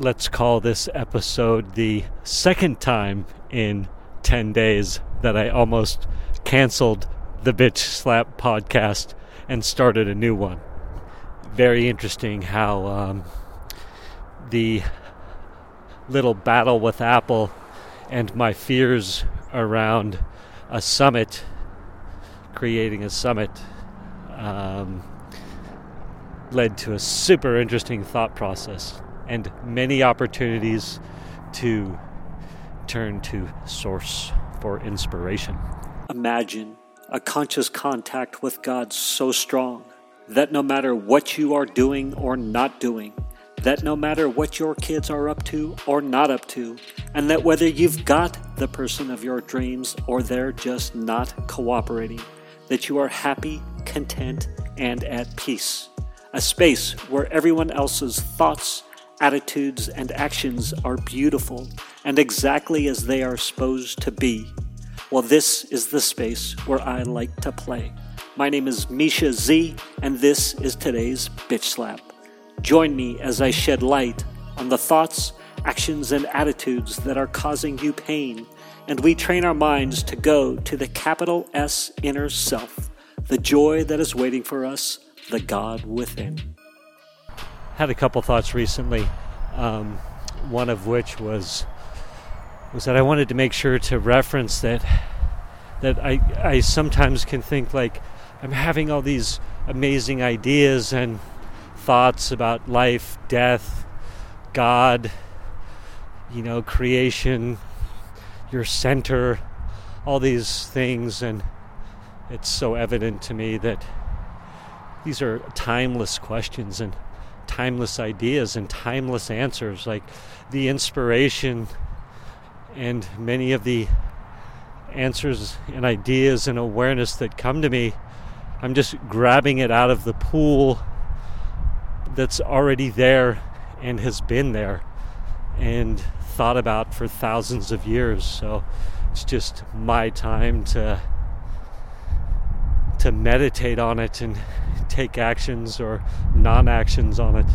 let's call this episode the second time in 10 days that I almost canceled the Bitch Slap podcast and started a new one. Very interesting how um, the little battle with Apple and my fears around a summit, creating a summit, um, led to a super interesting thought process and many opportunities to turn to source for inspiration. Imagine a conscious contact with God so strong that no matter what you are doing or not doing, that no matter what your kids are up to or not up to, and that whether you've got the person of your dreams or they're just not cooperating, that you are happy, content, and at peace. A space where everyone else's thoughts, attitudes, and actions are beautiful and exactly as they are supposed to be. Well, this is the space where I like to play. My name is Misha Z, and this is today's Bitch Slap. Join me as I shed light on the thoughts, actions, and attitudes that are causing you pain, and we train our minds to go to the capital S inner self, the joy that is waiting for us, the God within. Had a couple thoughts recently, um, one of which was was that I wanted to make sure to reference that that I I sometimes can think like I'm having all these amazing ideas and thoughts about life, death, God, you know, creation, your center, all these things. And it's so evident to me that these are timeless questions and timeless ideas and timeless answers. Like the inspiration and many of the answers and ideas and awareness that come to me, I'm just grabbing it out of the pool that's already there and has been there and thought about for thousands of years. So it's just my time to to meditate on it and take actions or non-actions on it.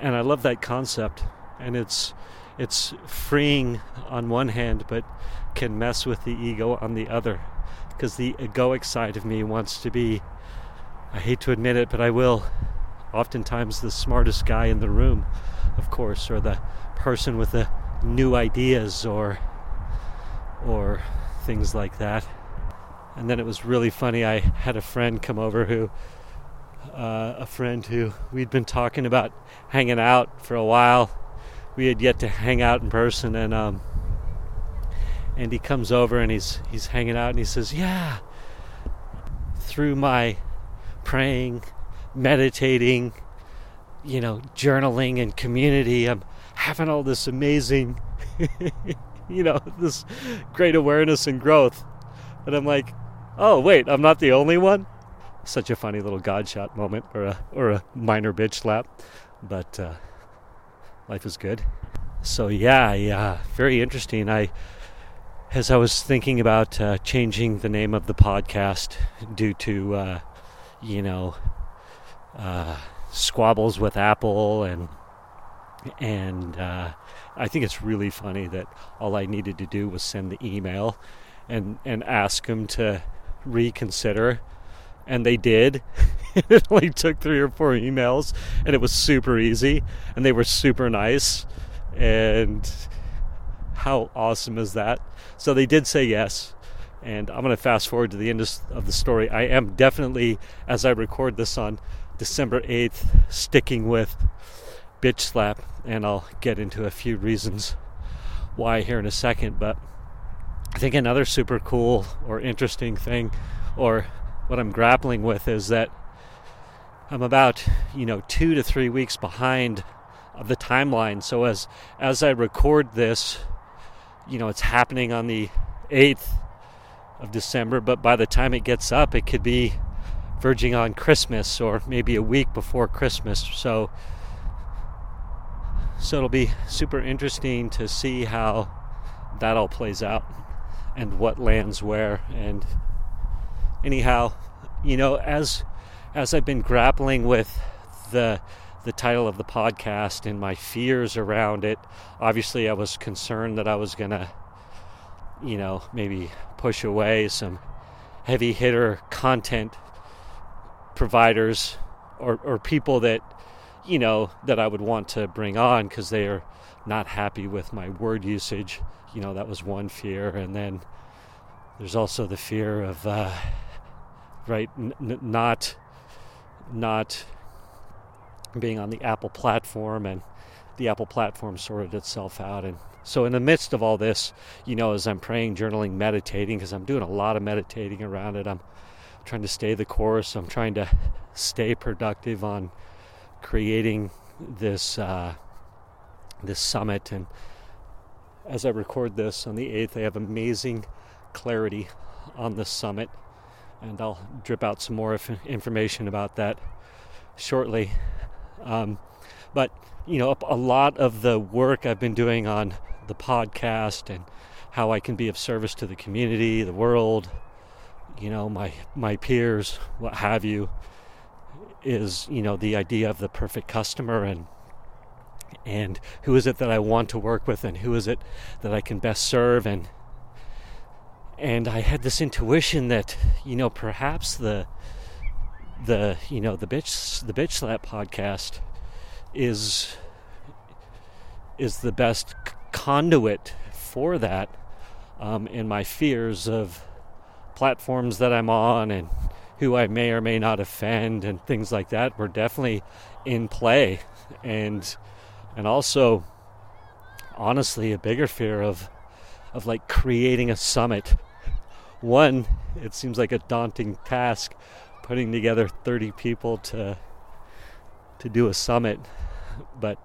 And I love that concept and it's it's freeing on one hand but can mess with the ego on the other because the egoic side of me wants to be I hate to admit it but I will oftentimes the smartest guy in the room, of course, or the person with the new ideas or or things like that. And then it was really funny. I had a friend come over who, uh, a friend who we'd been talking about hanging out for a while. We had yet to hang out in person, and um, and he comes over and he's he's hanging out and he says, "Yeah." Through my praying meditating, you know, journaling and community. I'm having all this amazing, you know, this great awareness and growth. And I'm like, oh, wait, I'm not the only one? Such a funny little God shot moment or a, or a minor bitch slap. But uh, life is good. So, yeah, yeah, very interesting. I, as I was thinking about uh, changing the name of the podcast due to, uh, you know, uh, squabbles with Apple and and uh, I think it's really funny that all I needed to do was send the email and and ask them to reconsider and they did it only took three or four emails and it was super easy and they were super nice and how awesome is that so they did say yes and i'm going to fast forward to the end of the story i am definitely as i record this on December 8th, sticking with Bitch Slap, and I'll get into a few reasons why here in a second. But I think another super cool or interesting thing, or what I'm grappling with, is that I'm about you know two to three weeks behind of the timeline. So as as I record this, you know it's happening on the 8th of December, but by the time it gets up, it could be verging on Christmas or maybe a week before Christmas. So so it'll be super interesting to see how that all plays out and what lands where and anyhow, you know, as as I've been grappling with the the title of the podcast and my fears around it. Obviously, I was concerned that I was to, you know, maybe push away some heavy hitter content providers or, or people that, you know, that I would want to bring on because they are not happy with my word usage. You know, that was one fear. And then there's also the fear of, uh, right, n- not, not being on the Apple platform and the Apple platform sorted itself out. And so, in the midst of all this, you know, as I'm praying, journaling, meditating, because I'm doing a lot of meditating around it, I'm trying to stay the course. I'm trying to stay productive on creating this uh, this summit. And as I record this on the 8th, I have amazing clarity on the summit, and I'll drip out some more information about that shortly. Um, but you know, a lot of the work I've been doing on the podcast and how I can be of service to the community, the world, you know, my my peers, what have you, is you know the idea of the perfect customer and and who is it that I want to work with and who is it that I can best serve and and I had this intuition that you know perhaps the the you know the bitch the bitch slap podcast is is the best conduit for that um, and my fears of platforms that I'm on and who I may or may not offend and things like that were definitely in play. And and also honestly a bigger fear of of like creating a summit. One it seems like a daunting task putting together 30 people to to do a summit. But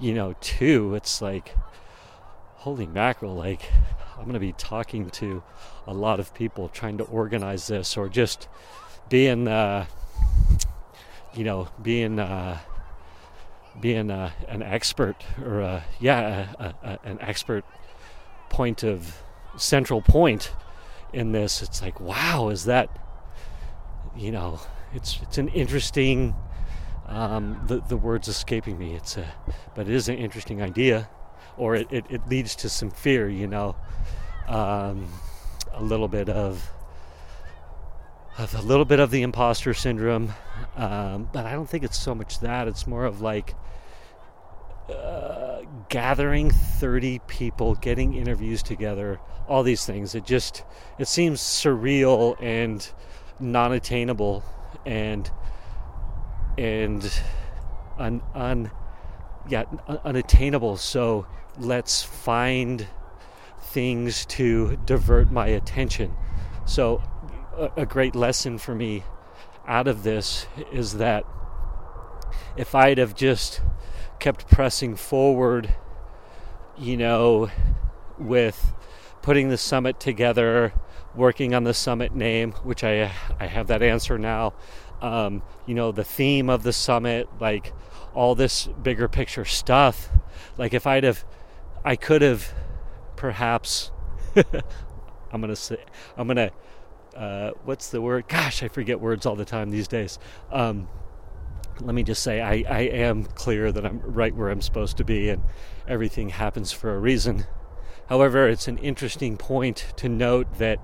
you know two it's like holy mackerel like i'm going to be talking to a lot of people trying to organize this or just being uh you know being uh being uh, an expert or uh, yeah a, a, an expert point of central point in this it's like wow is that you know it's it's an interesting um, the the words escaping me. It's a but it is an interesting idea or it, it, it leads to some fear you know um, a little bit of a little bit of the imposter syndrome um, but I don't think it's so much that it's more of like uh, gathering 30 people, getting interviews together, all these things. It just it seems surreal and non-attainable and and un, un yeah unattainable. So let's find things to divert my attention. So a, great lesson for me out of this is that if I'd have just kept pressing forward, you know, with putting the summit together, working on the summit name, which I I have that answer now. Um, you know, the theme of the summit, like all this bigger picture stuff. Like if I'd have, I could have, perhaps. I'm gonna say, I'm gonna. Uh, what's the word? Gosh, I forget words all the time these days. Um, let me just say I, I am clear that I'm right where I'm supposed to be and everything happens for a reason. However, it's an interesting point to note that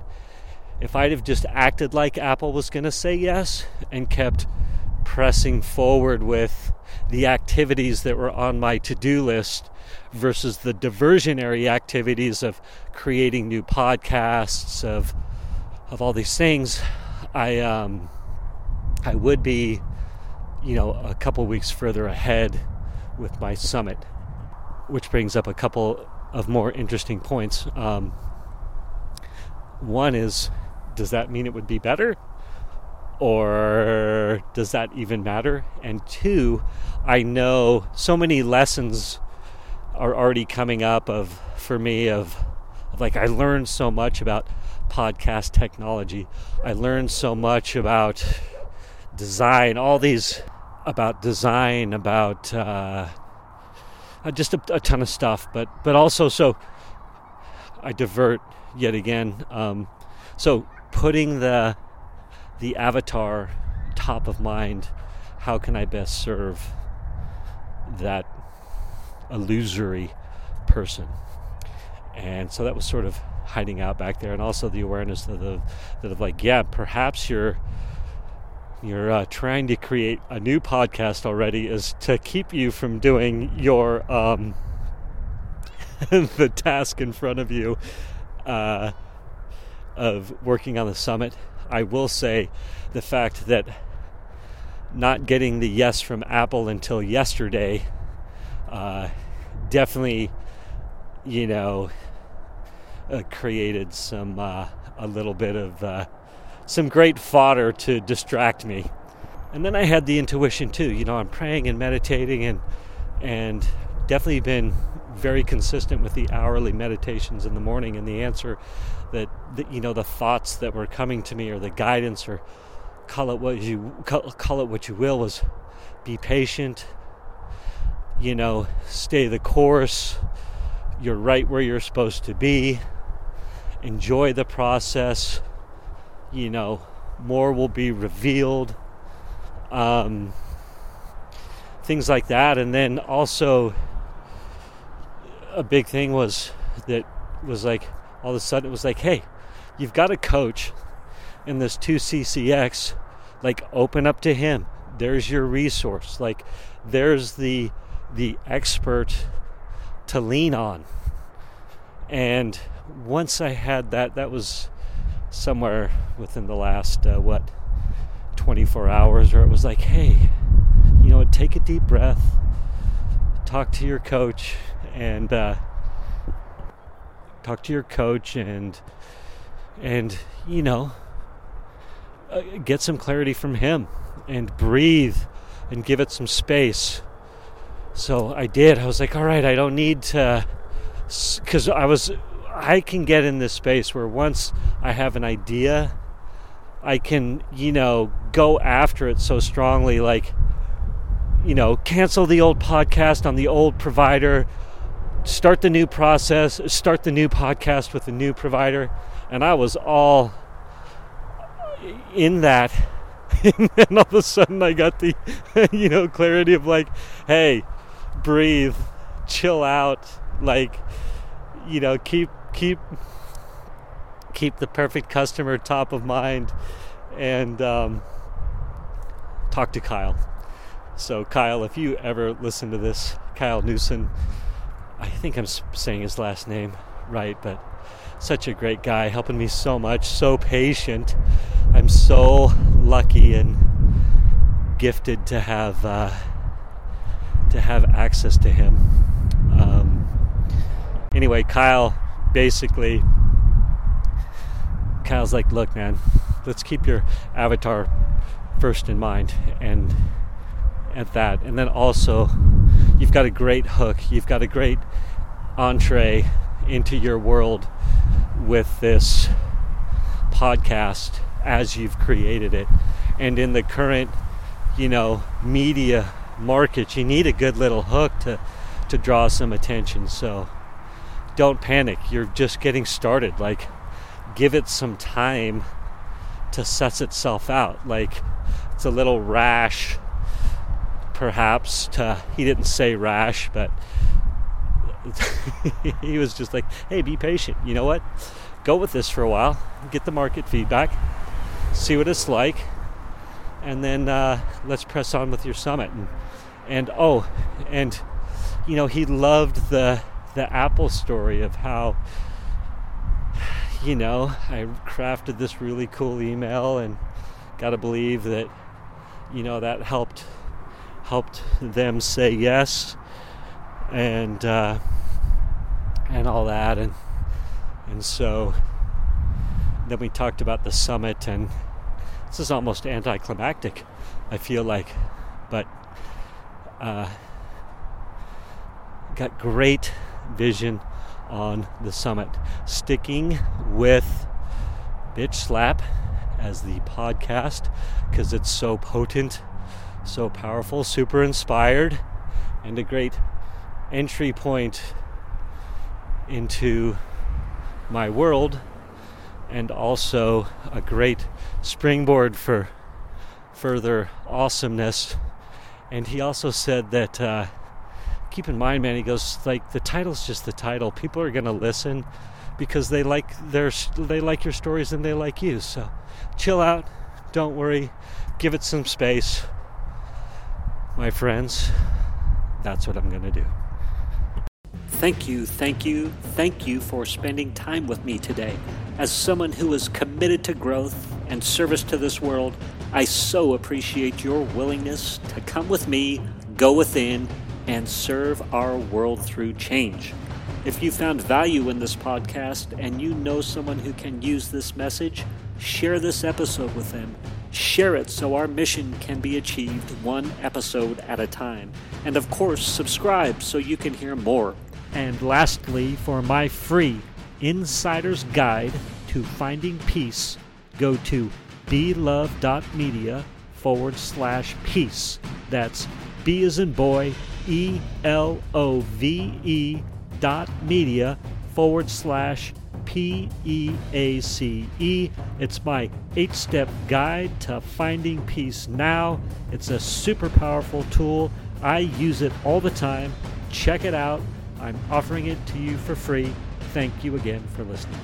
if I'd have just acted like Apple was going to say yes and kept pressing forward with the activities that were on my to do list versus the diversionary activities of creating new podcasts, of, of all these things, I, um, I would be you know, a couple weeks further ahead with my summit, which brings up a couple of more interesting points. Um, one is, does that mean it would be better? Or does that even matter? And two, I know so many lessons are already coming up of for me of, of like I learned so much about podcast technology. I learned so much about design, all these about design, about uh, uh, just a, a, ton of stuff. But but also, so I divert yet again. Um, so putting the the avatar top of mind. How can I best serve that illusory person. And so that was sort of hiding out back there, and also the awareness of the that of like, yeah, perhaps you're you're uh, trying to create a new podcast already is to keep you from doing your um, the task in front of you uh, of working on the summit. I will say the fact that not getting the yes from Apple until yesterday uh, definitely, you know, uh, created some uh, a little bit of uh, some great fodder to distract me. And then I had the intuition too. You know, I'm praying and meditating and and definitely been very consistent with the hourly meditations in the morning and the answer that, that you know the thoughts that were coming to me or the guidance or call it what you call, call it what you will was be patient you know stay the course you're right where you're supposed to be enjoy the process you know more will be revealed um, things like that and then also a big thing was that was like all of a sudden it was like, hey, you've got a coach in this 2CCX, like open up to him. There's your resource. Like there's the the expert to lean on. And once I had that, that was somewhere within the last uh, what 24 hours, where it was like, hey, you know, take a deep breath, talk to your coach, and uh, talk to your coach and and you know uh, get some clarity from him and breathe and give it some space. So i did. I was like all right i don't need to because i was i can get in this space where once i have an idea i can you know go after it so strongly like you know cancel the old podcast on the old provider start the new process, start the new podcast with the new provider. And I was all in that. and then all of a sudden I got the, you know, clarity of like, hey, breathe, chill out, like, you know, keep, keep, keep the perfect customer top of mind and um, talk to Kyle. So, Kyle, if you ever listen to this, Kyle Newson, I think I'm saying his last name right, but such a great guy, helping me so much, so patient. I'm so lucky and gifted to have uh, to have access to him. Anyway, Kyle basically, Kyle's like, look, man, let's keep your avatar first in mind, and at that, and then also you've got a great hook, you've got a great entree into your world with this podcast as you've created it. And in the current, you know, media market, you need a good little hook to to draw some attention. So don't panic. You're just getting started. Like give it some time to suss itself out. Like it's a little rash perhaps to he didn't say rash but he was just like hey be patient you know what go with this for a while get the market feedback see what it's like and then uh, let's press on with your summit and and oh and you know he loved the the apple story of how you know i crafted this really cool email and got to believe that you know that helped helped them say yes and uh, and all that. And and so then we talked about the summit and this is almost anticlimactic I feel like but uh, got great vision on the summit sticking with bitch slap as the podcast because it's so potent so powerful, super inspired, and a great entry point into my world, and also a great springboard for further awesomeness. And he also said that uh, keep in mind, man, he goes, like, the title's just the title. People are going to listen because they like their they like your stories and they like you. So chill out. Don't worry. Give it some space. My friends, that's what I'm going to do. Thank you, thank you, thank you for spending time with me today. As someone who is committed to growth and service to this world, I so appreciate your willingness to come with me, go within, and serve our world through change. If you found value in this podcast and you know someone who can use this message, share this episode with them. Share it so our mission can be achieved one episode at a time. And of course, subscribe so you can hear more. And lastly, for my free insider's guide to finding peace, go to belove.media forward slash peace. That's B as in boy, E L O V E dot media forward slash P E A C E. It's my eight step guide to finding peace now. It's a super powerful tool. I use it all the time. Check it out. I'm offering it to you for free. Thank you again for listening.